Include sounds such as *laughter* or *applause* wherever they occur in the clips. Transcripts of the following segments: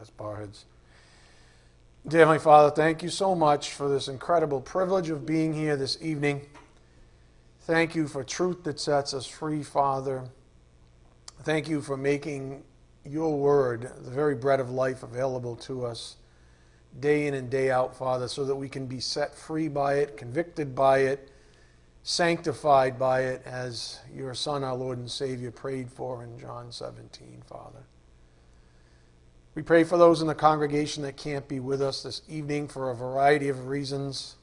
as heads. Dear Heavenly Father, thank you so much for this incredible privilege of being here this evening. Thank you for truth that sets us free, Father. Thank you for making your word, the very bread of life, available to us day in and day out, Father, so that we can be set free by it, convicted by it, sanctified by it, as your Son, our Lord and Savior, prayed for in John 17, Father. We pray for those in the congregation that can't be with us this evening for a variety of reasons.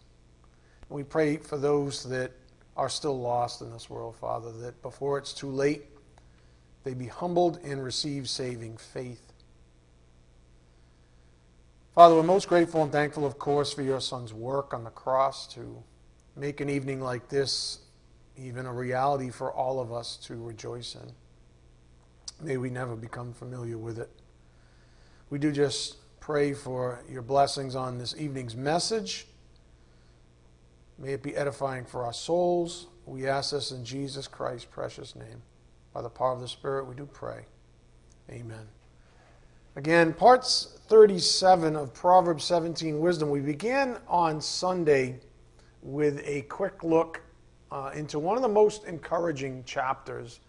We pray for those that are still lost in this world, Father, that before it's too late, they be humbled and receive saving faith. Father, we're most grateful and thankful, of course, for your Son's work on the cross to make an evening like this even a reality for all of us to rejoice in. May we never become familiar with it. We do just pray for your blessings on this evening's message. May it be edifying for our souls. We ask this in Jesus Christ's precious name. By the power of the Spirit, we do pray. Amen. Again, parts 37 of Proverbs 17 Wisdom. We began on Sunday with a quick look uh, into one of the most encouraging chapters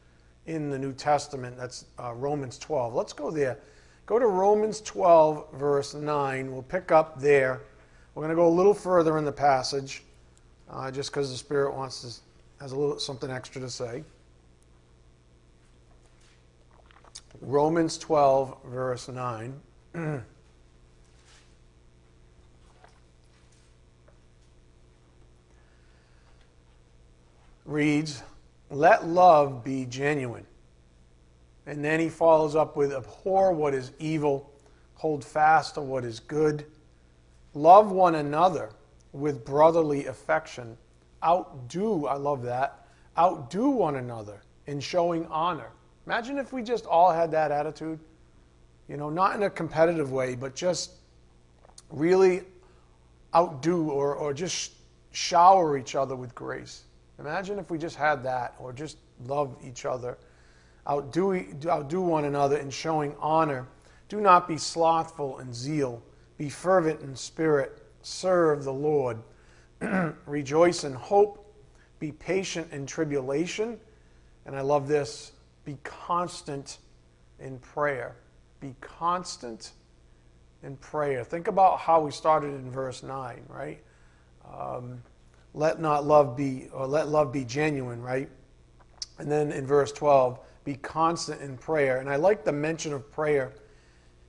in the New Testament. That's uh, Romans 12. Let's go there. Go to Romans 12, verse 9. We'll pick up there. We're going to go a little further in the passage, uh, just because the Spirit wants to has a little something extra to say. Romans 12, verse 9. *clears throat* reads, Let love be genuine. And then he follows up with, Abhor what is evil, hold fast to what is good, love one another with brotherly affection, outdo, I love that, outdo one another in showing honor. Imagine if we just all had that attitude. You know, not in a competitive way, but just really outdo or, or just shower each other with grace. Imagine if we just had that or just love each other, outdo, outdo one another in showing honor. Do not be slothful in zeal, be fervent in spirit, serve the Lord. *clears throat* Rejoice in hope, be patient in tribulation. And I love this be constant in prayer. Be constant in prayer. Think about how we started in verse 9, right? Um, let not love be, or let love be genuine, right? And then in verse 12, be constant in prayer. And I like the mention of prayer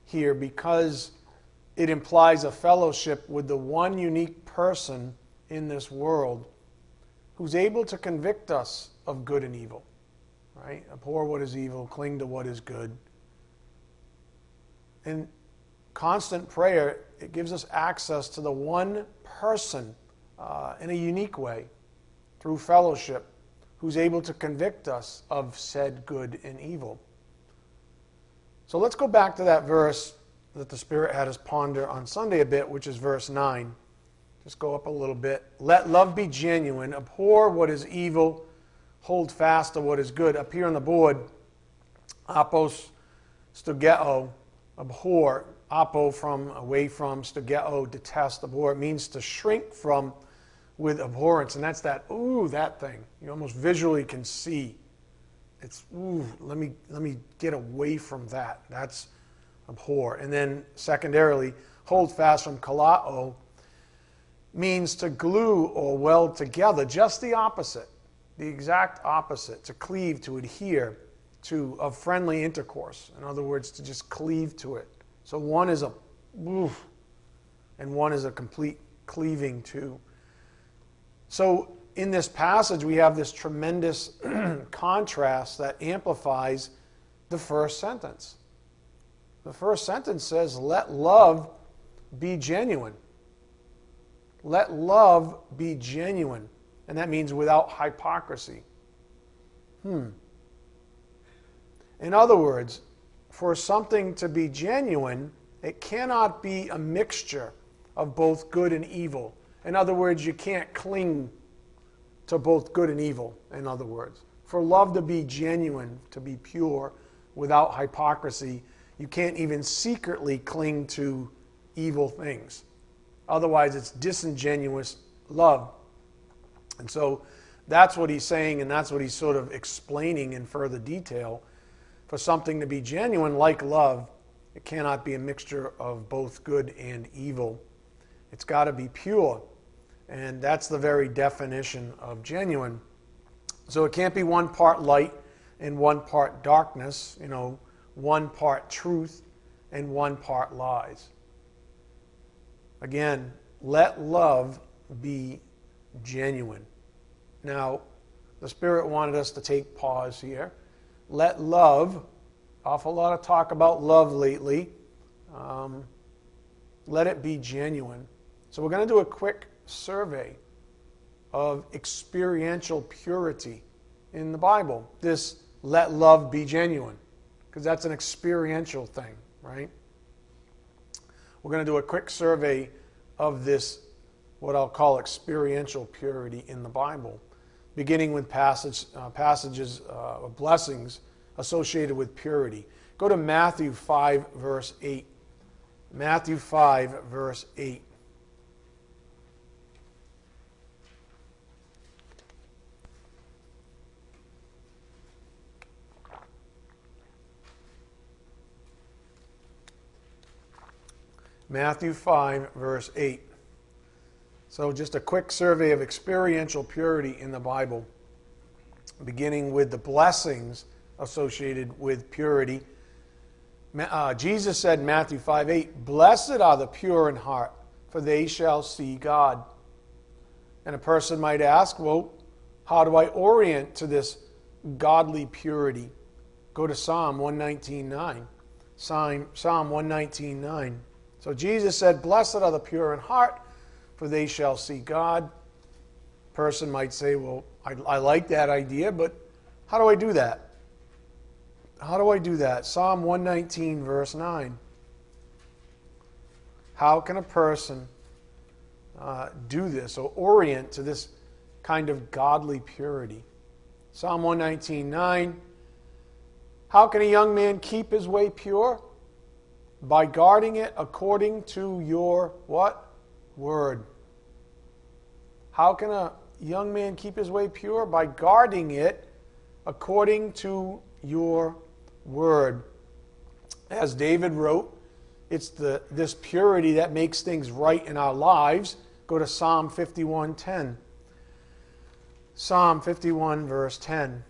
here because it implies a fellowship with the one unique person in this world who's able to convict us of good and evil right? Abhor what is evil, cling to what is good. In constant prayer, it gives us access to the one person uh, in a unique way through fellowship who's able to convict us of said good and evil. So let's go back to that verse that the Spirit had us ponder on Sunday a bit, which is verse 9. Just go up a little bit. Let love be genuine, abhor what is evil hold fast to what is good. Up here on the board, apos stogeo, abhor, apo from, away from, stogeo, detest, abhor. It means to shrink from with abhorrence. And that's that, ooh, that thing. You almost visually can see. It's, ooh, let me, let me get away from that. That's abhor. And then secondarily, hold fast from kalao means to glue or weld together, just the opposite the exact opposite to cleave, to adhere to a friendly intercourse. In other words, to just cleave to it. So one is a oof, and one is a complete cleaving to. So in this passage, we have this tremendous *clears throat* contrast that amplifies the first sentence. The first sentence says, Let love be genuine. Let love be genuine and that means without hypocrisy. Hmm. In other words, for something to be genuine, it cannot be a mixture of both good and evil. In other words, you can't cling to both good and evil, in other words. For love to be genuine, to be pure, without hypocrisy, you can't even secretly cling to evil things. Otherwise, it's disingenuous love. And so that's what he's saying, and that's what he's sort of explaining in further detail. For something to be genuine, like love, it cannot be a mixture of both good and evil. It's got to be pure. And that's the very definition of genuine. So it can't be one part light and one part darkness, you know, one part truth and one part lies. Again, let love be genuine. Now, the Spirit wanted us to take pause here. Let love, awful lot of talk about love lately, um, let it be genuine. So, we're going to do a quick survey of experiential purity in the Bible. This let love be genuine, because that's an experiential thing, right? We're going to do a quick survey of this, what I'll call experiential purity in the Bible, beginning with passage, uh, passages uh, of blessings associated with purity. Go to Matthew 5, verse 8. Matthew 5, verse 8. Matthew 5, verse 8. So, just a quick survey of experiential purity in the Bible, beginning with the blessings associated with purity. Uh, Jesus said Matthew 5 8, Blessed are the pure in heart, for they shall see God. And a person might ask, Well, how do I orient to this godly purity? Go to Psalm 119.9. Psalm, Psalm 119.9. So Jesus said, Blessed are the pure in heart, for they shall see God. Person might say, Well, I, I like that idea, but how do I do that? How do I do that? Psalm 119, verse 9. How can a person uh, do this or orient to this kind of godly purity? Psalm 119, 9. How can a young man keep his way pure? By guarding it according to your what? Word. How can a young man keep his way pure? By guarding it according to your word. As David wrote, it's the, this purity that makes things right in our lives. Go to Psalm 51:10. Psalm 51, verse 10.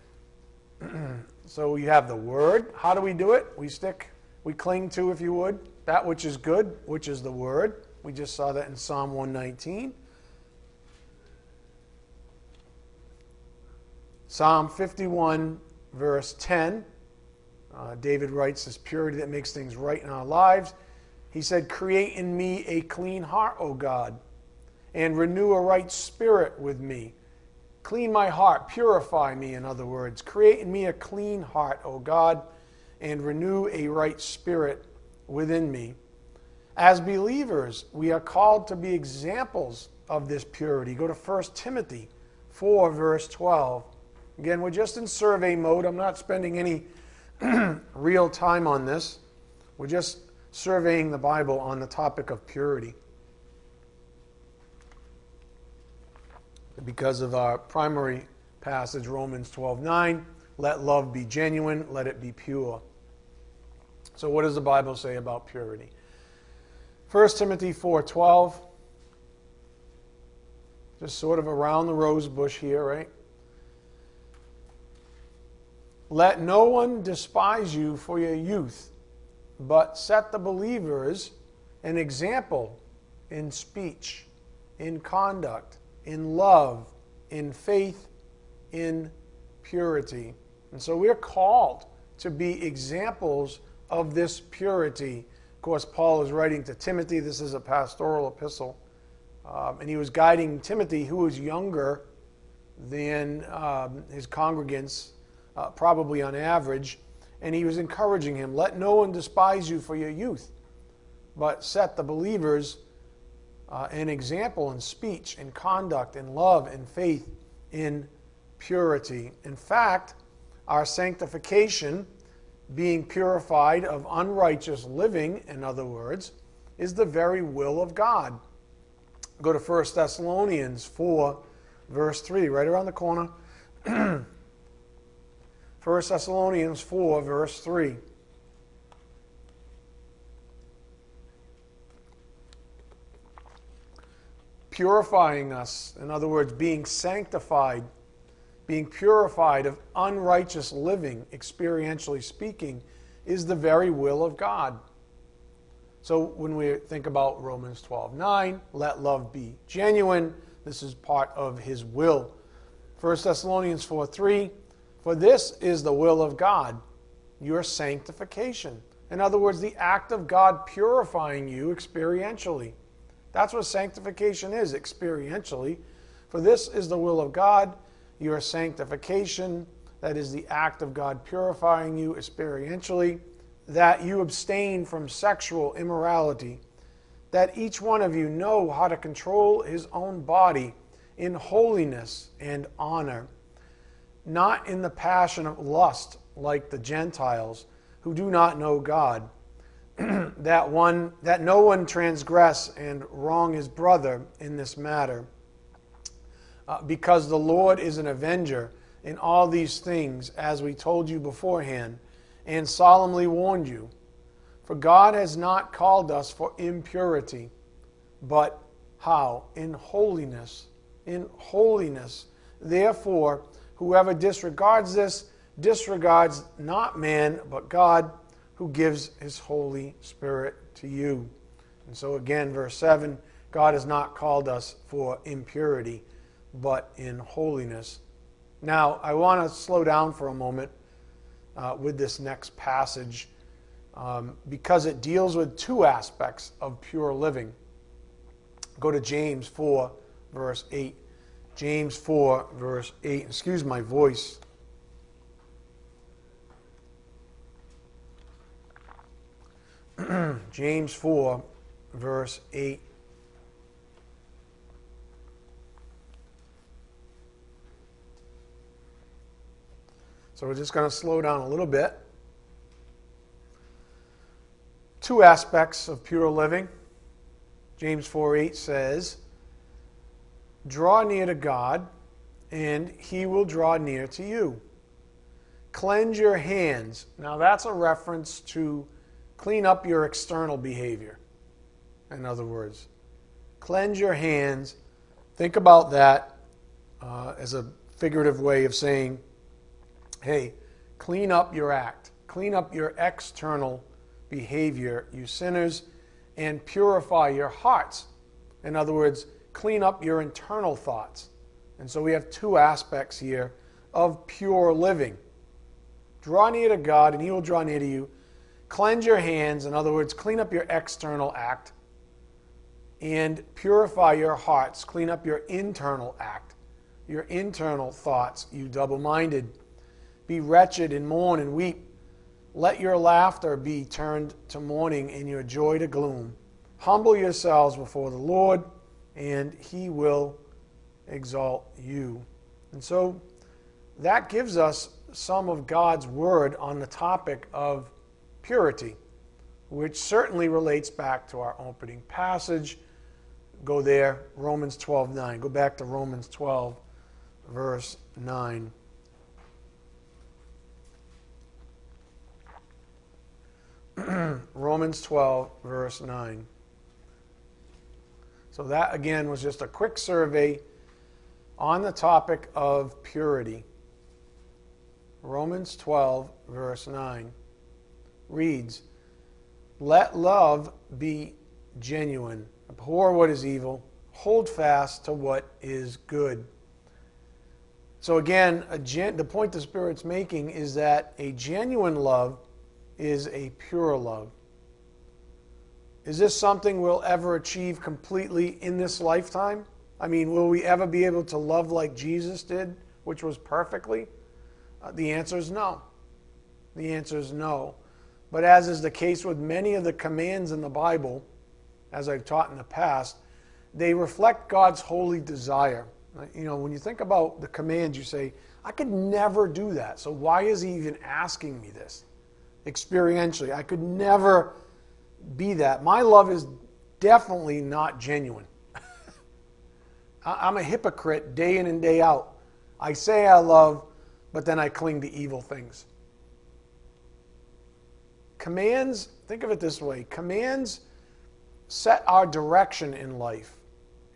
*clears throat* so you have the word. How do we do it? We stick we cling to, if you would, that which is good, which is the Word. We just saw that in Psalm 119. Psalm 51, verse 10. Uh, David writes this purity that makes things right in our lives. He said, Create in me a clean heart, O God, and renew a right spirit with me. Clean my heart, purify me, in other words. Create in me a clean heart, O God and renew a right spirit within me. As believers, we are called to be examples of this purity. Go to 1 Timothy 4, verse 12. Again, we're just in survey mode. I'm not spending any *clears throat* real time on this. We're just surveying the Bible on the topic of purity. Because of our primary passage, Romans 12 9, let love be genuine, let it be pure. So what does the Bible say about purity? 1 Timothy 4:12 just sort of around the rose bush here, right? Let no one despise you for your youth, but set the believers an example in speech, in conduct, in love, in faith, in purity. And so we're called to be examples of this purity. Of course, Paul is writing to Timothy. This is a pastoral epistle. Um, and he was guiding Timothy, who was younger than um, his congregants, uh, probably on average. And he was encouraging him let no one despise you for your youth, but set the believers uh, an example in speech, in conduct, in love, in faith, in purity. In fact, our sanctification being purified of unrighteous living, in other words, is the very will of God. Go to 1 Thessalonians 4, verse 3, right around the corner. *clears throat* 1 Thessalonians 4, verse 3. Purifying us, in other words, being sanctified being purified of unrighteous living, experientially speaking, is the very will of God. So when we think about Romans 12 9, let love be genuine, this is part of his will. 1 Thessalonians 4 3, for this is the will of God, your sanctification. In other words, the act of God purifying you experientially. That's what sanctification is, experientially. For this is the will of God your sanctification, that is the act of God purifying you experientially, that you abstain from sexual immorality, that each one of you know how to control his own body in holiness and honor, not in the passion of lust like the Gentiles who do not know God. *clears throat* that one that no one transgress and wrong his brother in this matter uh, because the Lord is an avenger in all these things, as we told you beforehand, and solemnly warned you. For God has not called us for impurity, but how? In holiness. In holiness. Therefore, whoever disregards this disregards not man, but God, who gives his Holy Spirit to you. And so, again, verse 7 God has not called us for impurity but in holiness. Now, I want to slow down for a moment uh, with this next passage um, because it deals with two aspects of pure living. Go to James 4, verse 8. James 4, verse 8. Excuse my voice. *clears throat* James 4, verse 8 So we're just going to slow down a little bit. Two aspects of pure living. James 4 8 says, Draw near to God, and he will draw near to you. Cleanse your hands. Now, that's a reference to clean up your external behavior. In other words, cleanse your hands. Think about that uh, as a figurative way of saying hey, clean up your act, clean up your external behavior, you sinners, and purify your hearts. In other words, clean up your internal thoughts. And so we have two aspects here of pure living. Draw near to God, and He will draw near to you. Cleanse your hands, in other words, clean up your external act. And purify your hearts, clean up your internal act, your internal thoughts, you double minded. Be wretched and mourn and weep. Let your laughter be turned to mourning and your joy to gloom. Humble yourselves before the Lord, and he will exalt you. And so that gives us some of God's word on the topic of purity, which certainly relates back to our opening passage. Go there, Romans 12 9. Go back to Romans 12, verse 9. Romans 12, verse 9. So, that again was just a quick survey on the topic of purity. Romans 12, verse 9 reads, Let love be genuine, abhor what is evil, hold fast to what is good. So, again, gen- the point the Spirit's making is that a genuine love is a pure love. Is this something we'll ever achieve completely in this lifetime? I mean, will we ever be able to love like Jesus did, which was perfectly? Uh, the answer is no. The answer is no. But as is the case with many of the commands in the Bible, as I've taught in the past, they reflect God's holy desire. You know, when you think about the commands, you say, I could never do that. So why is he even asking me this? experientially. I could never be that. My love is definitely not genuine. *laughs* I'm a hypocrite day in and day out. I say I love, but then I cling to evil things. Commands, think of it this way commands set our direction in life,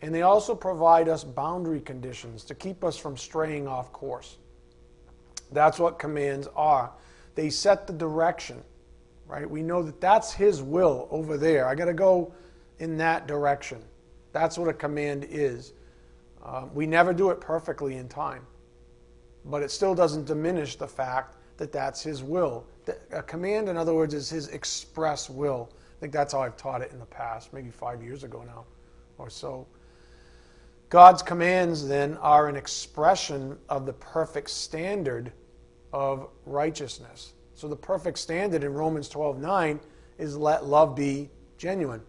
and they also provide us boundary conditions to keep us from straying off course. That's what commands are. They set the direction, right? We know that that's His will over there. I got to go in that direction. That's what a command is. Uh, we never do it perfectly in time, but it still doesn't diminish the fact that that's His will. A command, in other words, is His express will. I think that's how I've taught it in the past, maybe five years ago now or so. God's commands, then, are an expression of the perfect standard of righteousness. So the perfect standard in Romans 12 9 is let love be genuine.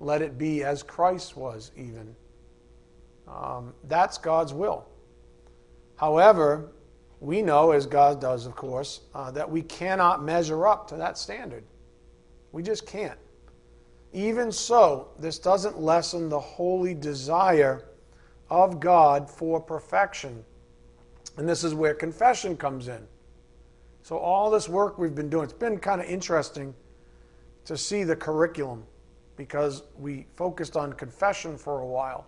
Let it be as Christ was, even. Um, that's God's will. However, we know, as God does, of course, uh, that we cannot measure up to that standard. We just can't. Even so, this doesn't lessen the holy desire of God for perfection. And this is where confession comes in. So, all this work we've been doing, it's been kind of interesting to see the curriculum because we focused on confession for a while.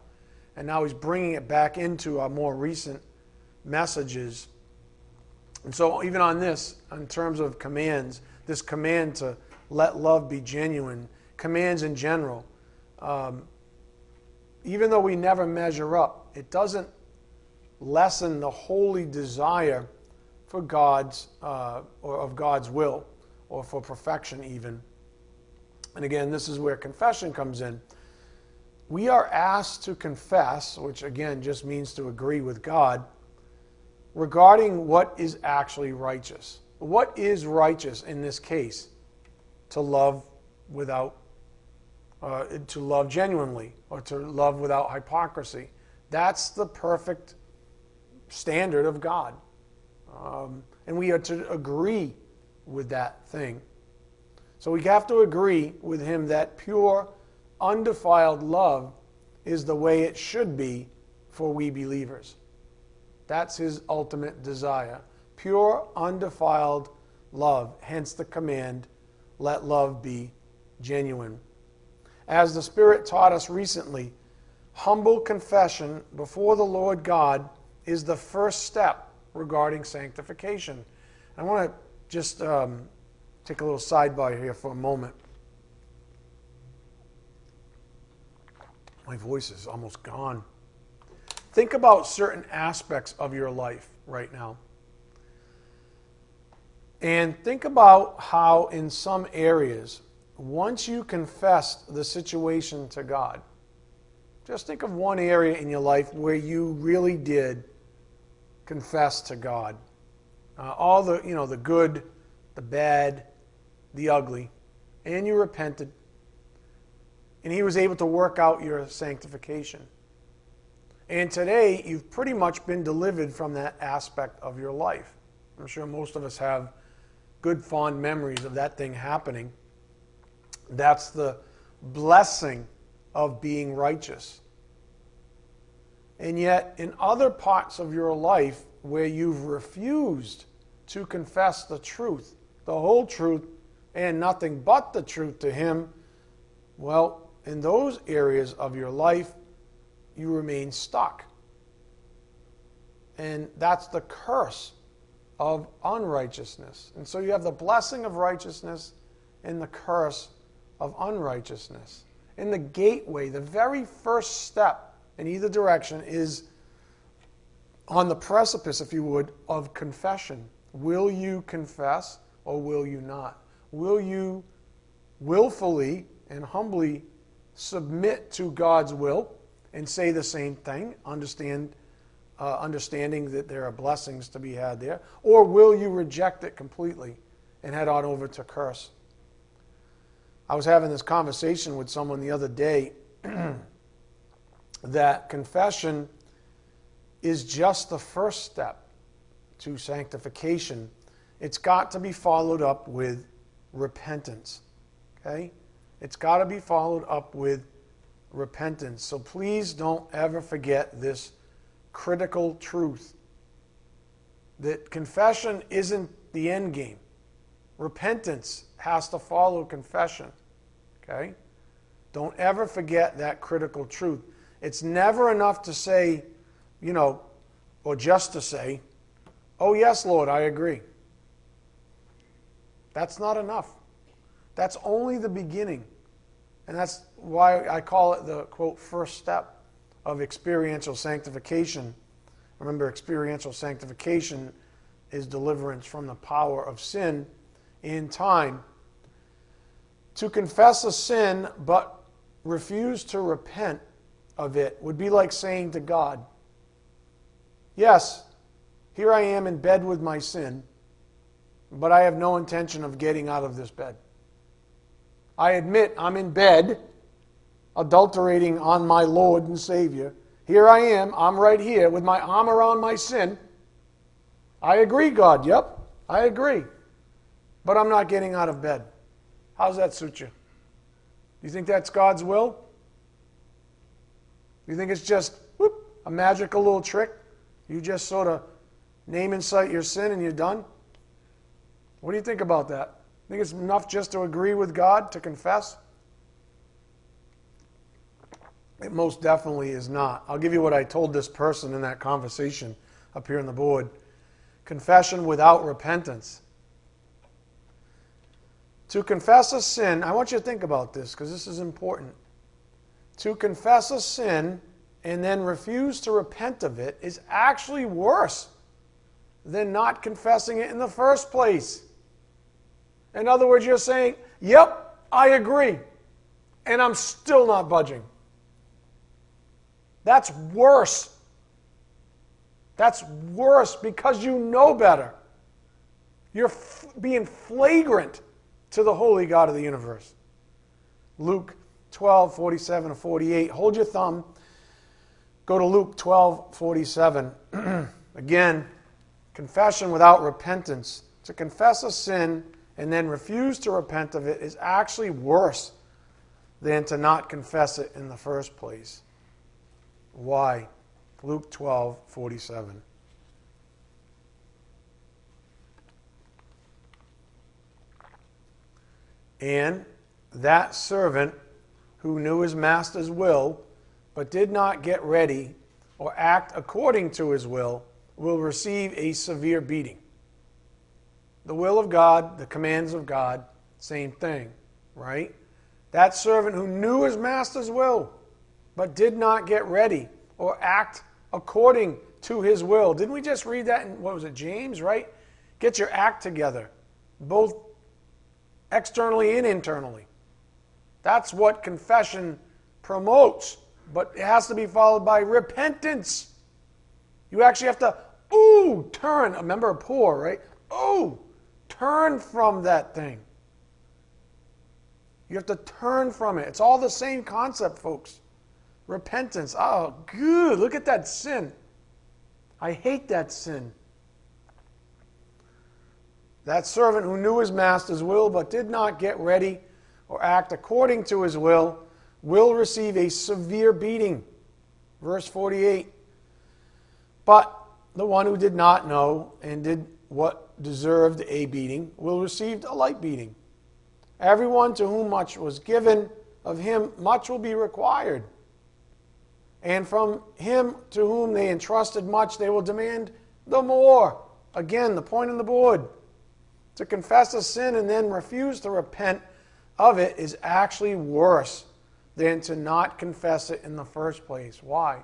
And now he's bringing it back into our more recent messages. And so, even on this, in terms of commands, this command to let love be genuine, commands in general, um, even though we never measure up, it doesn't lessen the holy desire for God's uh, or of God's will or for perfection even. And again, this is where confession comes in. We are asked to confess, which again just means to agree with God, regarding what is actually righteous. What is righteous in this case? To love without, uh, to love genuinely, or to love without hypocrisy. That's the perfect standard of God. Um, and we are to agree with that thing. So we have to agree with him that pure, undefiled love is the way it should be for we believers. That's his ultimate desire. Pure, undefiled love, hence the command, let love be genuine. As the Spirit taught us recently, humble confession before the Lord God is the first step regarding sanctification. I want to just um, take a little sidebar here for a moment. My voice is almost gone. Think about certain aspects of your life right now. And think about how, in some areas, once you confessed the situation to God, just think of one area in your life where you really did confess to God. Uh, all the, you know, the good, the bad, the ugly, and you repented. And He was able to work out your sanctification. And today, you've pretty much been delivered from that aspect of your life. I'm sure most of us have good, fond memories of that thing happening. That's the blessing of being righteous. And yet, in other parts of your life where you've refused to confess the truth, the whole truth, and nothing but the truth to Him, well, in those areas of your life, you remain stuck. And that's the curse of unrighteousness. And so you have the blessing of righteousness and the curse of unrighteousness. In the gateway, the very first step in either direction is on the precipice, if you would, of confession. Will you confess or will you not? Will you willfully and humbly submit to God's will and say the same thing, understand, uh, understanding that there are blessings to be had there? Or will you reject it completely and head on over to curse? I was having this conversation with someone the other day *clears throat* that confession is just the first step to sanctification. it's got to be followed up with repentance. Okay? It's got to be followed up with repentance. So please don't ever forget this critical truth that confession isn't the end game. Repentance has to follow confession. Okay? Don't ever forget that critical truth. It's never enough to say, you know, or just to say, oh, yes, Lord, I agree. That's not enough. That's only the beginning. And that's why I call it the, quote, first step of experiential sanctification. Remember, experiential sanctification is deliverance from the power of sin in time. To confess a sin but refuse to repent of it would be like saying to God, Yes, here I am in bed with my sin, but I have no intention of getting out of this bed. I admit I'm in bed, adulterating on my Lord and Savior. Here I am, I'm right here with my arm around my sin. I agree, God, yep, I agree. But I'm not getting out of bed. How's that suit you? Do you think that's God's will? You think it's just whoop, a magical little trick? You just sort of name and cite your sin and you're done? What do you think about that? Think it's enough just to agree with God, to confess? It most definitely is not. I'll give you what I told this person in that conversation up here on the board confession without repentance. To confess a sin, I want you to think about this because this is important. To confess a sin and then refuse to repent of it is actually worse than not confessing it in the first place. In other words, you're saying, Yep, I agree, and I'm still not budging. That's worse. That's worse because you know better. You're f- being flagrant to the holy God of the universe. Luke 12, 47 to 48. Hold your thumb. Go to Luke 12, 47. *clears throat* Again, confession without repentance. To confess a sin and then refuse to repent of it is actually worse than to not confess it in the first place. Why? Luke 12, 47. And that servant who knew his master's will, but did not get ready or act according to his will, will receive a severe beating. The will of God, the commands of God, same thing, right? That servant who knew his master's will, but did not get ready or act according to his will. Didn't we just read that in, what was it, James, right? Get your act together, both externally and internally. That's what confession promotes, but it has to be followed by repentance. You actually have to, ooh, turn. Remember, poor, right? Ooh, turn from that thing. You have to turn from it. It's all the same concept, folks. Repentance. Oh, good. Look at that sin. I hate that sin. That servant who knew his master's will but did not get ready or act according to his will will receive a severe beating. Verse 48. But the one who did not know and did what deserved a beating will receive a light beating. Everyone to whom much was given, of him much will be required. And from him to whom they entrusted much, they will demand the more. Again, the point on the board. To confess a sin and then refuse to repent of it is actually worse than to not confess it in the first place. Why?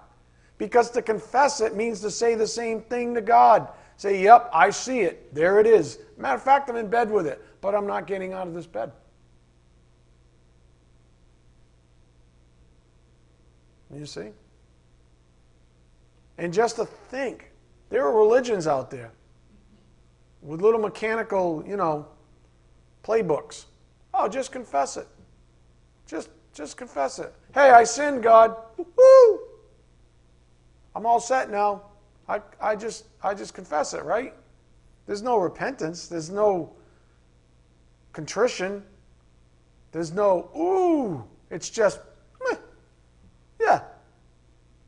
Because to confess it means to say the same thing to God. Say, yep, I see it. There it is. Matter of fact, I'm in bed with it, but I'm not getting out of this bed. You see? And just to think, there are religions out there with little mechanical, you know, playbooks. Oh, just confess it. Just just confess it. Hey, I sinned, God. Woo! I'm all set now. I, I just I just confess it, right? There's no repentance. There's no contrition. There's no, ooh. It's just, meh. yeah,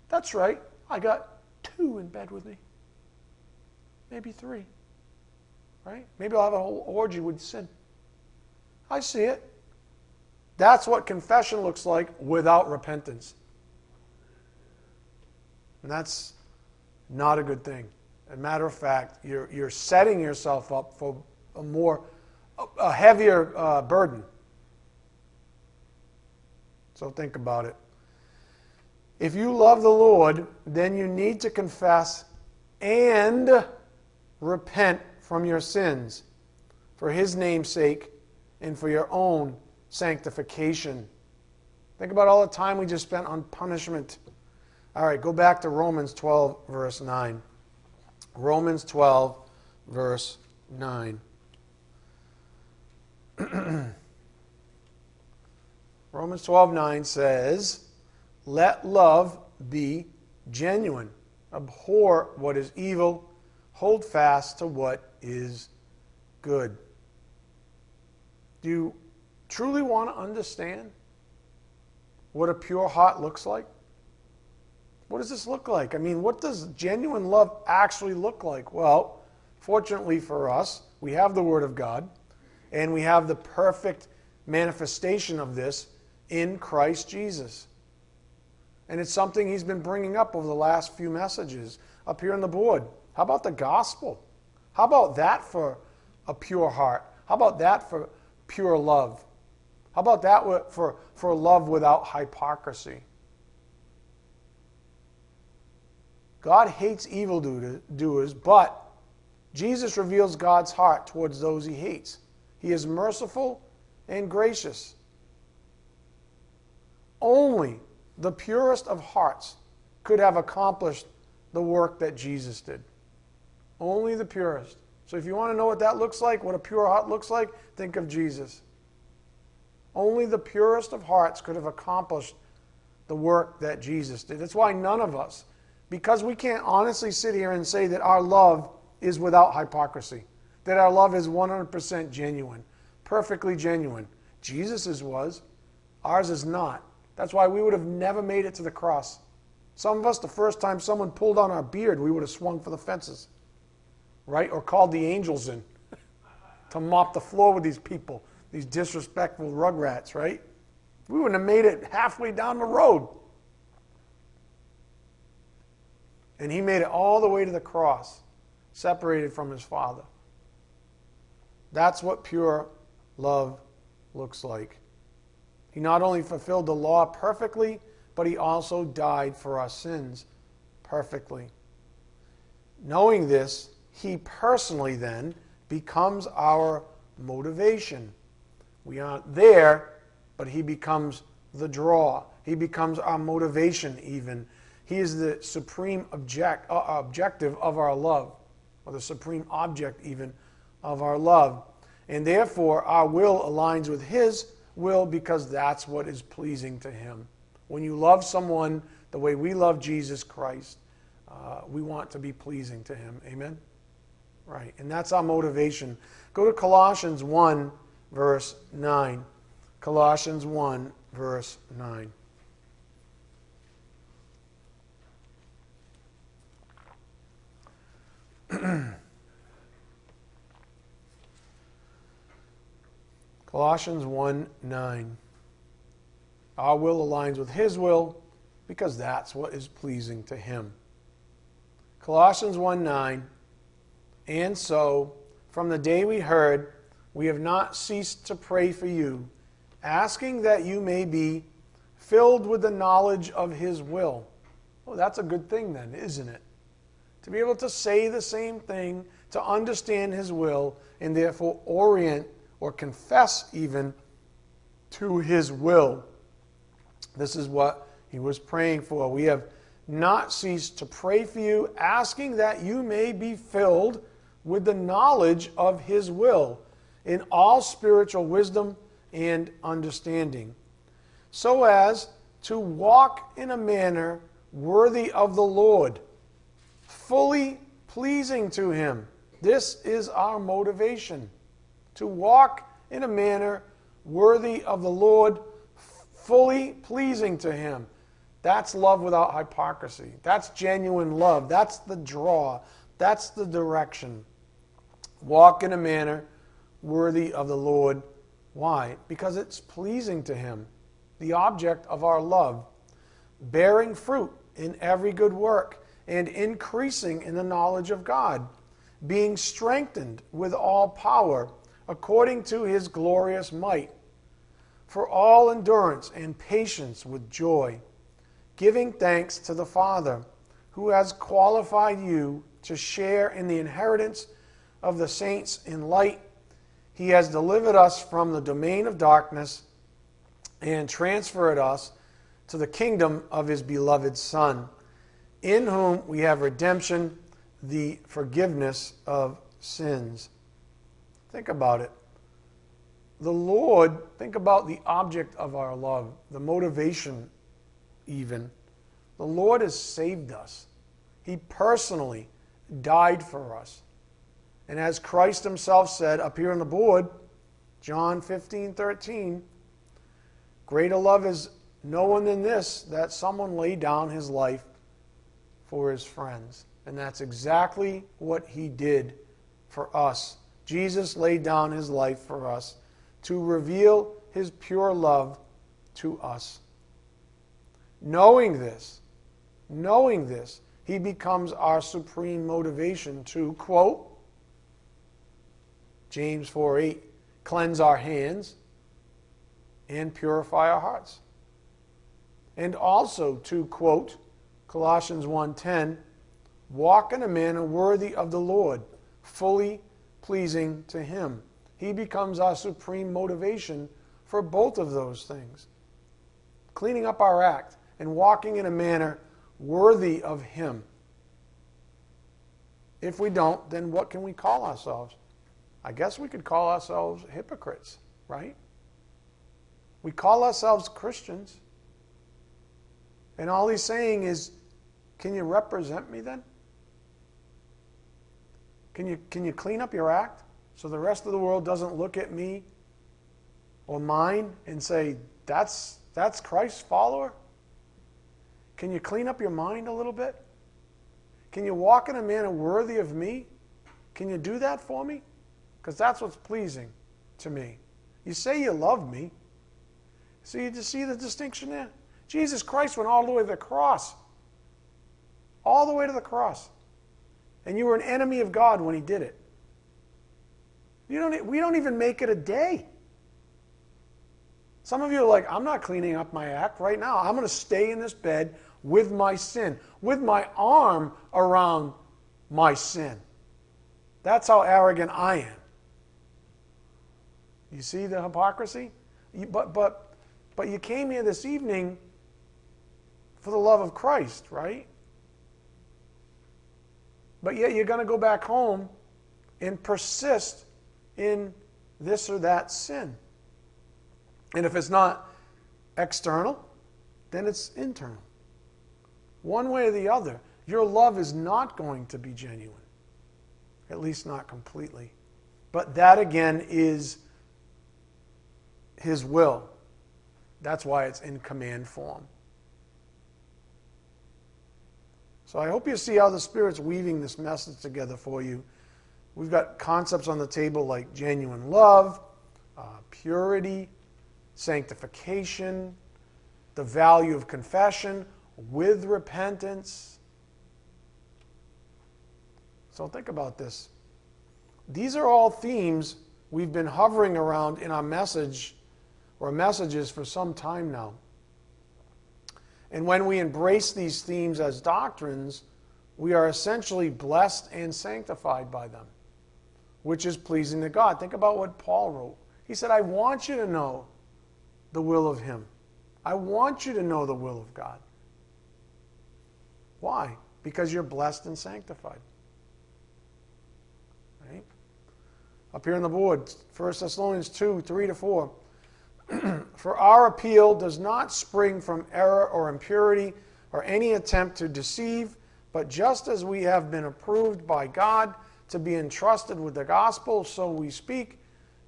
that's right. I got two in bed with me. Maybe three. Right? Maybe I'll have a whole orgy with sin. I see it. That's what confession looks like without repentance. And that's not a good thing. As a matter of fact, you're, you're setting yourself up for a more, a heavier uh, burden. So think about it. If you love the Lord, then you need to confess and repent from your sins for his name's sake and for your own sanctification. Think about all the time we just spent on punishment. All right, go back to Romans 12, verse 9. Romans 12, verse 9. *clears throat* Romans 12, 9 says, Let love be genuine. Abhor what is evil. Hold fast to what is good. Do you truly want to understand what a pure heart looks like? What does this look like? I mean, what does genuine love actually look like? Well, fortunately for us, we have the Word of God, and we have the perfect manifestation of this in Christ Jesus. And it's something he's been bringing up over the last few messages up here on the board. How about the gospel? How about that for a pure heart? How about that for pure love? How about that for, for love without hypocrisy? God hates evildoers, but Jesus reveals God's heart towards those he hates. He is merciful and gracious. Only the purest of hearts could have accomplished the work that Jesus did. Only the purest. So if you want to know what that looks like, what a pure heart looks like, think of Jesus. Only the purest of hearts could have accomplished the work that Jesus did. That's why none of us because we can't honestly sit here and say that our love is without hypocrisy, that our love is 100% genuine, perfectly genuine. Jesus's was, ours is not. That's why we would have never made it to the cross. Some of us, the first time someone pulled on our beard, we would have swung for the fences, right? Or called the angels in to mop the floor with these people, these disrespectful rugrats, right? We wouldn't have made it halfway down the road. And he made it all the way to the cross, separated from his Father. That's what pure love looks like. He not only fulfilled the law perfectly, but he also died for our sins perfectly. Knowing this, he personally then becomes our motivation. We aren't there, but he becomes the draw. He becomes our motivation, even he is the supreme object, uh, objective of our love, or the supreme object even of our love. And therefore, our will aligns with His will because that's what is pleasing to Him. When you love someone the way we love Jesus Christ, uh, we want to be pleasing to Him. Amen? Right. And that's our motivation. Go to Colossians 1, verse 9. Colossians 1, verse 9. *clears throat* Colossians 1 9. Our will aligns with His will because that's what is pleasing to Him. Colossians 1 9. And so, from the day we heard, we have not ceased to pray for you, asking that you may be filled with the knowledge of His will. Well, that's a good thing, then, isn't it? to be able to say the same thing, to understand His will, and therefore orient or confess even to His will. This is what he was praying for. We have not ceased to pray for you, asking that you may be filled with the knowledge of His will in all spiritual wisdom and understanding, so as to walk in a manner worthy of the Lord fully pleasing to Him. This is our motivation to walk in a manner worthy of the Lord, fully pleasing to Him. That's love without hypocrisy. That's genuine love. That's the draw. That's the direction. Walk in a manner worthy of the Lord. Why? Because it's pleasing to Him, the object of our love, bearing fruit in every good work and increasing in the knowledge of God, being strengthened with all power according to His glorious might, for all endurance and patience with joy, giving thanks to the Father who has qualified you to share in the inheritance of the saints in light. He has delivered us from the domain of darkness and transferred us to the kingdom of his beloved Son, in whom we have redemption, the forgiveness of sins. Think about it. The Lord, think about the object of our love, the motivation, even. The Lord has saved us. He personally died for us. And as Christ himself said up here on the board, John 15, 13, greater love is no one than this, that someone lay down his life for his friends. And that's exactly what he did for us. Jesus laid down his life for us to reveal his pure love to us. Knowing this, knowing this, he becomes our supreme motivation to, quote, James 4 8, cleanse our hands and purify our hearts. And also to quote Colossians 1:10, walk in a manner worthy of the Lord, fully pleasing to him. He becomes our supreme motivation for both of those things. Cleaning up our act and walking in a manner worthy of him. If we don't, then what can we call ourselves? I guess we could call ourselves hypocrites, right? We call ourselves Christians. And all he's saying is, can you represent me then? Can you, can you clean up your act so the rest of the world doesn't look at me or mine and say, that's, that's Christ's follower? Can you clean up your mind a little bit? Can you walk in a manner worthy of me? Can you do that for me? Because that's what's pleasing to me. You say you love me. So you just see the distinction there? Jesus Christ went all the way to the cross. All the way to the cross. And you were an enemy of God when he did it. You don't, we don't even make it a day. Some of you are like, I'm not cleaning up my act right now. I'm going to stay in this bed with my sin, with my arm around my sin. That's how arrogant I am. You see the hypocrisy? You, but, but, but you came here this evening for the love of Christ, right? But yet you're going to go back home and persist in this or that sin. And if it's not external, then it's internal. One way or the other, your love is not going to be genuine, at least not completely. But that again is his will. That's why it's in command form. So I hope you see how the Spirit's weaving this message together for you. We've got concepts on the table like genuine love, uh, purity, sanctification, the value of confession with repentance. So think about this. These are all themes we've been hovering around in our message or messages for some time now. And when we embrace these themes as doctrines, we are essentially blessed and sanctified by them, which is pleasing to God. Think about what Paul wrote. He said, I want you to know the will of Him. I want you to know the will of God. Why? Because you're blessed and sanctified. Right? Up here on the board, 1 Thessalonians 2 3 to 4. *clears throat* For our appeal does not spring from error or impurity or any attempt to deceive, but just as we have been approved by God to be entrusted with the gospel, so we speak,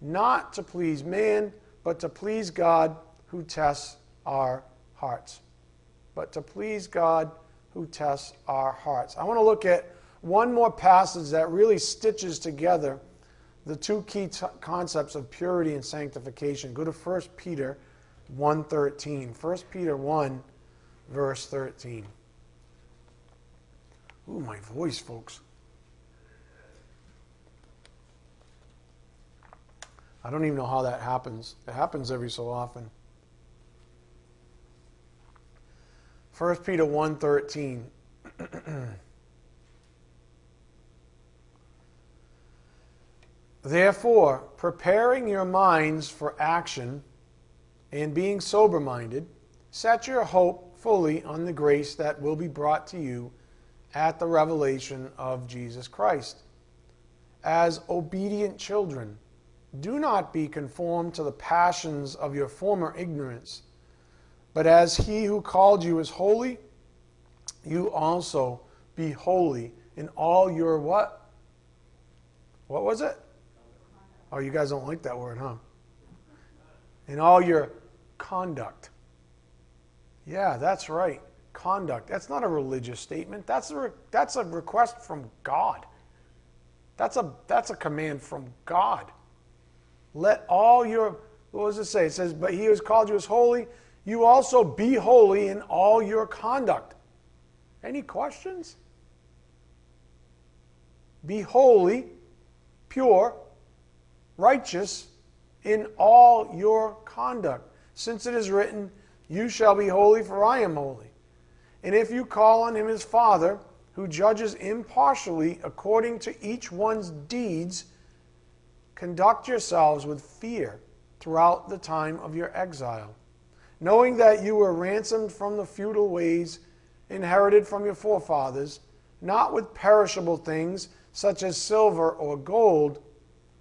not to please man, but to please God who tests our hearts. But to please God who tests our hearts. I want to look at one more passage that really stitches together the two key t- concepts of purity and sanctification. Go to 1 Peter 1:13. 1 Peter 1 verse 13. Ooh, my voice, folks. I don't even know how that happens. It happens every so often. 1 Peter *clears throat* 1:13 Therefore, preparing your minds for action and being sober minded, set your hope fully on the grace that will be brought to you at the revelation of Jesus Christ. As obedient children, do not be conformed to the passions of your former ignorance, but as he who called you is holy, you also be holy in all your what? What was it? Oh, you guys don't like that word, huh? In all your conduct. Yeah, that's right. Conduct. That's not a religious statement. That's a, re- that's a request from God. That's a, that's a command from God. Let all your, what does it say? It says, But he who has called you as holy, you also be holy in all your conduct. Any questions? Be holy, pure, righteous in all your conduct, since it is written, You shall be holy, for I am holy. And if you call on him as Father, who judges impartially according to each one's deeds, conduct yourselves with fear throughout the time of your exile, knowing that you were ransomed from the futile ways inherited from your forefathers, not with perishable things such as silver or gold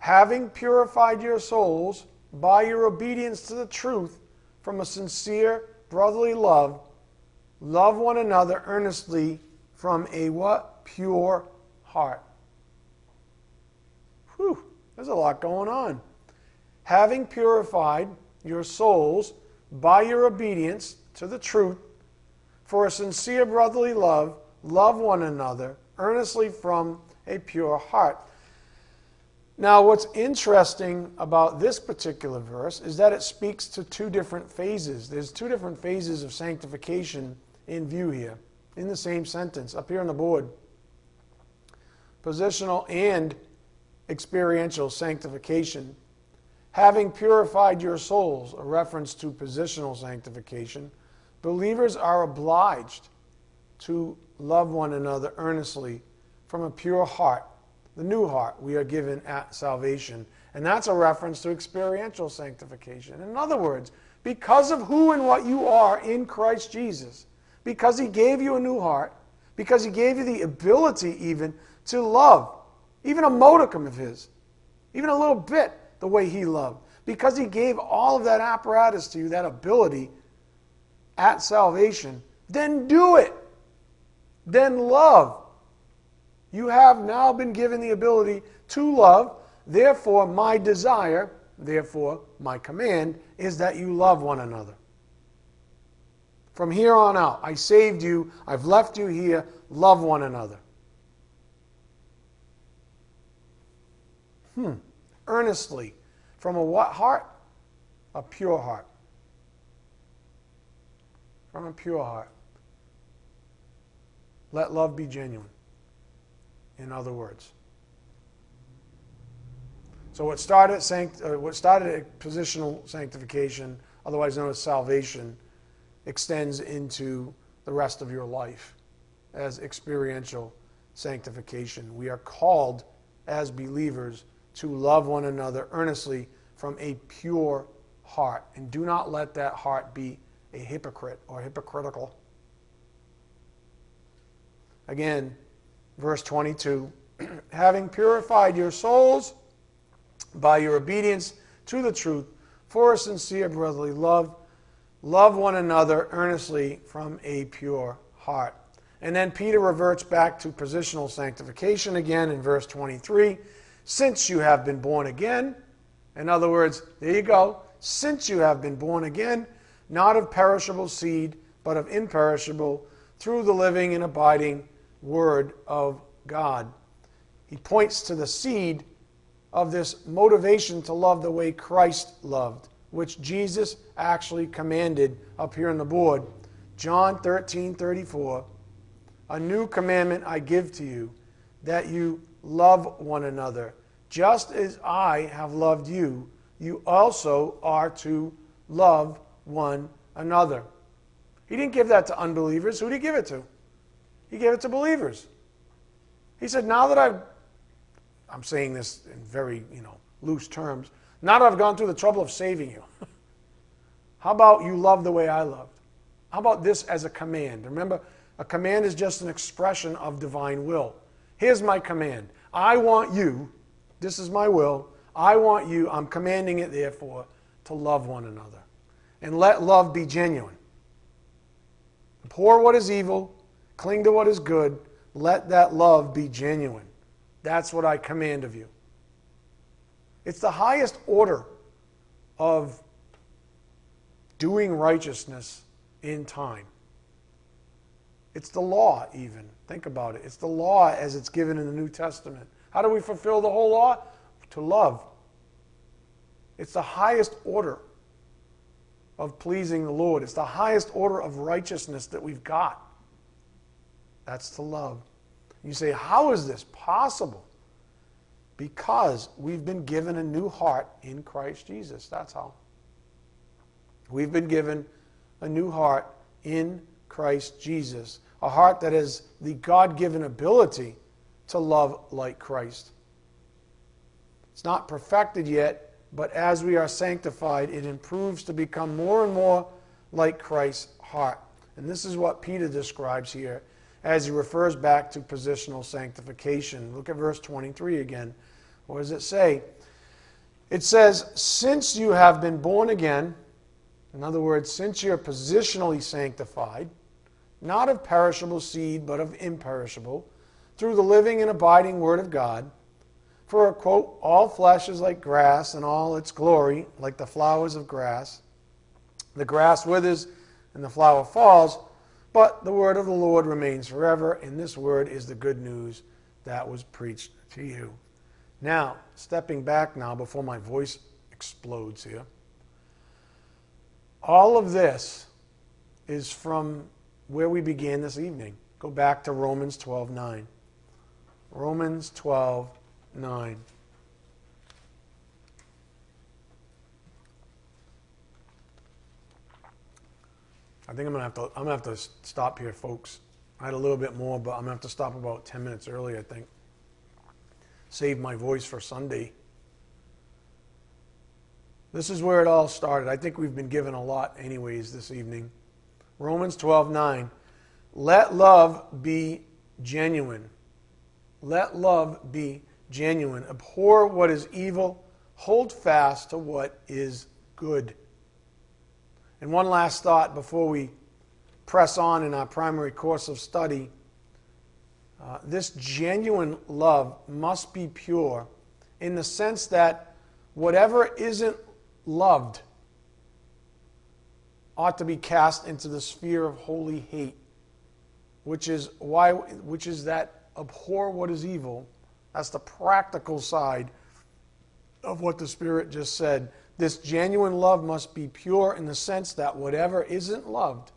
having purified your souls by your obedience to the truth from a sincere brotherly love, love one another earnestly from a what? Pure heart. Whew, there's a lot going on. Having purified your souls by your obedience to the truth for a sincere brotherly love, love one another earnestly from a pure heart. Now, what's interesting about this particular verse is that it speaks to two different phases. There's two different phases of sanctification in view here, in the same sentence, up here on the board positional and experiential sanctification. Having purified your souls, a reference to positional sanctification, believers are obliged to love one another earnestly from a pure heart the new heart we are given at salvation. And that's a reference to experiential sanctification. In other words, because of who and what you are in Christ Jesus, because He gave you a new heart, because He gave you the ability even to love, even a modicum of His, even a little bit the way He loved, because He gave all of that apparatus to you, that ability at salvation, then do it. Then love. You have now been given the ability to love. Therefore, my desire, therefore, my command is that you love one another. From here on out, I saved you, I've left you here, love one another. Hmm. Earnestly. From a what heart? A pure heart. From a pure heart. Let love be genuine in other words. So what started, sanct- uh, what started positional sanctification, otherwise known as salvation, extends into the rest of your life as experiential sanctification. We are called as believers to love one another earnestly from a pure heart. And do not let that heart be a hypocrite or hypocritical. Again, verse 22 *clears throat* having purified your souls by your obedience to the truth for a sincere brotherly love, love one another earnestly from a pure heart. And then Peter reverts back to positional sanctification again in verse 23. Since you have been born again, in other words, there you go, since you have been born again, not of perishable seed, but of imperishable, through the living and abiding Word of God. He points to the seed of this motivation to love the way Christ loved, which Jesus actually commanded up here on the board. John 13 34. A new commandment I give to you, that you love one another. Just as I have loved you, you also are to love one another. He didn't give that to unbelievers. Who did he give it to? He gave it to believers. He said, Now that I've, I'm saying this in very, you know, loose terms, now that I've gone through the trouble of saving you, *laughs* how about you love the way I loved? How about this as a command? Remember, a command is just an expression of divine will. Here's my command I want you, this is my will, I want you, I'm commanding it therefore, to love one another. And let love be genuine. Abhor what is evil, cling to what is good, let that love be genuine. That's what I command of you. It's the highest order of doing righteousness in time. It's the law, even. Think about it. It's the law as it's given in the New Testament. How do we fulfill the whole law? To love. It's the highest order of pleasing the Lord. It's the highest order of righteousness that we've got. That's the love. You say, How is this possible? Because we've been given a new heart in Christ Jesus. That's how. We've been given a new heart in Christ Jesus, a heart that has the God given ability to love like Christ. It's not perfected yet, but as we are sanctified, it improves to become more and more like Christ's heart. And this is what Peter describes here as he refers back to positional sanctification. Look at verse 23 again. What does it say? It says, Since you have been born again, in other words, since you're positionally sanctified, not of perishable seed, but of imperishable, through the living and abiding Word of God. For, quote, all flesh is like grass, and all its glory like the flowers of grass. The grass withers and the flower falls, but the word of the Lord remains forever, and this word is the good news that was preached to you. Now, stepping back now before my voice explodes here. All of this is from where we began this evening. Go back to Romans 12 9. Romans 12 9. I think I'm gonna have to. I'm gonna have to stop here, folks. I had a little bit more, but I'm gonna have to stop about 10 minutes early. I think. Save my voice for Sunday. This is where it all started. I think we've been given a lot, anyways, this evening. Romans 12 9. Let love be genuine. Let love be genuine. Abhor what is evil. Hold fast to what is good. And one last thought before we press on in our primary course of study. Uh, this genuine love must be pure in the sense that whatever isn't loved ought to be cast into the sphere of holy hate, which is why which is that abhor what is evil. That's the practical side of what the Spirit just said. This genuine love must be pure in the sense that whatever isn't loved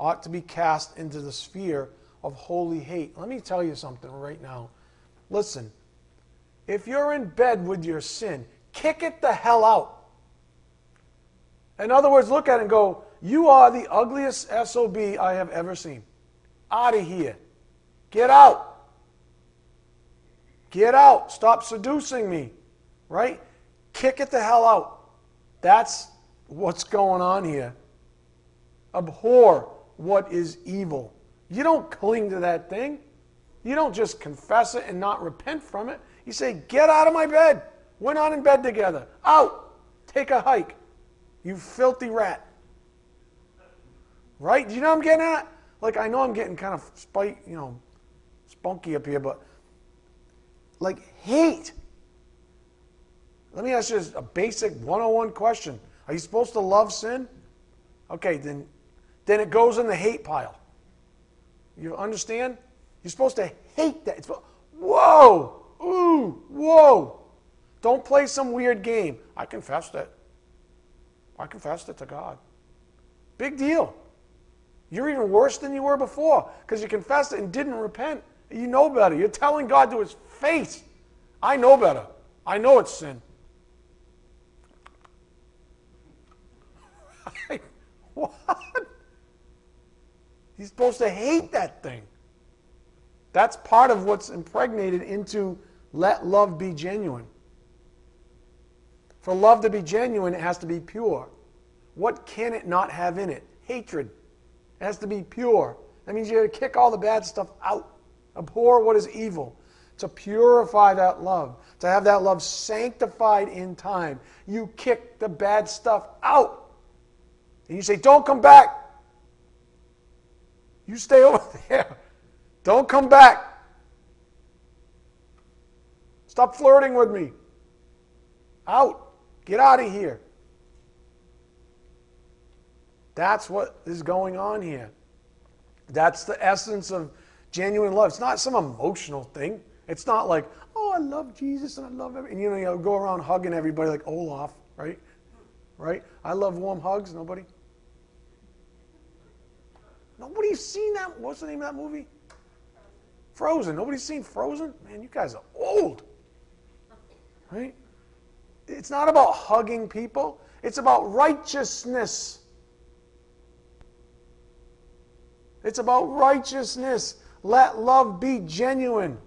ought to be cast into the sphere of holy hate. Let me tell you something right now. Listen, if you're in bed with your sin, kick it the hell out. In other words, look at it and go, You are the ugliest SOB I have ever seen. Out of here. Get out. Get out. Stop seducing me. Right? Kick it the hell out. That's what's going on here. Abhor what is evil. You don't cling to that thing. You don't just confess it and not repent from it. You say, Get out of my bed. We're not in bed together. Out. Take a hike. You filthy rat. Right? Do you know I'm getting at? Like, I know I'm getting kind of spite, you know, spunky up here, but like hate. Let me ask you a basic 101 question. Are you supposed to love sin? Okay, then, then it goes in the hate pile. You understand? You're supposed to hate that. It's, whoa! Ooh! Whoa! Don't play some weird game. I confessed it. I confessed it to God. Big deal. You're even worse than you were before because you confessed it and didn't repent. You know better. You're telling God to his face, I know better. I know it's sin. *laughs* what? He's supposed to hate that thing. That's part of what's impregnated into let love be genuine. For love to be genuine, it has to be pure. What can it not have in it? Hatred. It has to be pure. That means you have to kick all the bad stuff out. Abhor what is evil. To purify that love, to have that love sanctified in time. You kick the bad stuff out. And you say, Don't come back. You stay *laughs* over there. Don't come back. Stop flirting with me. Out. Get out of here. That's what is going on here. That's the essence of genuine love. It's not some emotional thing. It's not like, oh, I love Jesus and I love every, and you know, you go around hugging everybody like Olaf, right? Right? I love warm hugs. Nobody? Nobody's seen that. What's the name of that movie? Frozen. Nobody's seen Frozen? Man, you guys are old. Right? It's not about hugging people, it's about righteousness. It's about righteousness. Let love be genuine.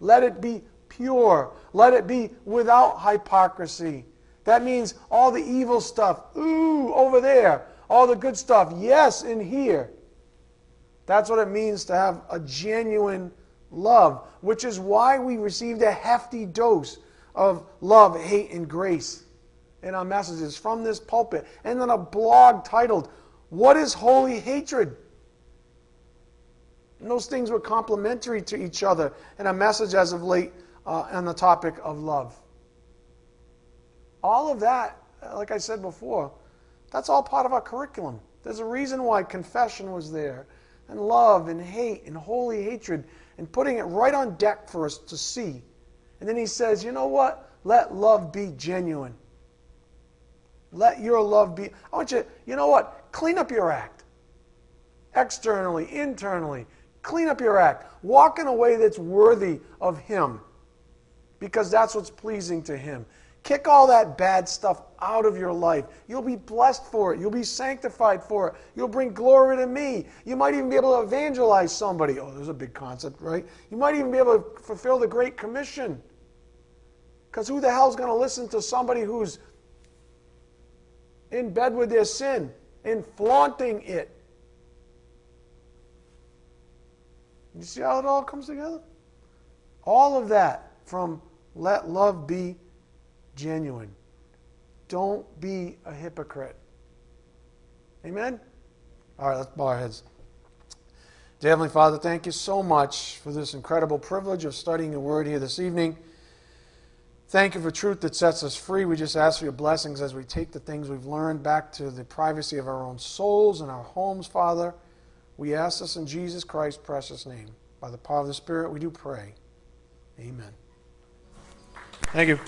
Let it be pure. Let it be without hypocrisy. That means all the evil stuff, ooh, over there. All the good stuff, yes, in here. That's what it means to have a genuine love, which is why we received a hefty dose of love, hate, and grace in our messages from this pulpit. And then a blog titled, What is Holy Hatred? And those things were complementary to each other in a message as of late uh, on the topic of love. All of that, like I said before, that's all part of our curriculum. There's a reason why confession was there, and love, and hate, and holy hatred, and putting it right on deck for us to see. And then he says, you know what? Let love be genuine. Let your love be. I want you, you know what? Clean up your act. Externally, internally. Clean up your act. Walk in a way that's worthy of Him because that's what's pleasing to Him. Kick all that bad stuff out of your life. You'll be blessed for it. You'll be sanctified for it. You'll bring glory to me. You might even be able to evangelize somebody. Oh, there's a big concept, right? You might even be able to fulfill the Great Commission. Because who the hell's going to listen to somebody who's in bed with their sin and flaunting it? You see how it all comes together? All of that from let love be genuine. Don't be a hypocrite. Amen? All right, let's bow our heads. Dear Heavenly Father, thank you so much for this incredible privilege of studying your word here this evening. Thank you for truth that sets us free. We just ask for your blessings as we take the things we've learned back to the privacy of our own souls and our homes, Father. We ask this in Jesus Christ's precious name. By the power of the Spirit, we do pray. Amen. Thank you.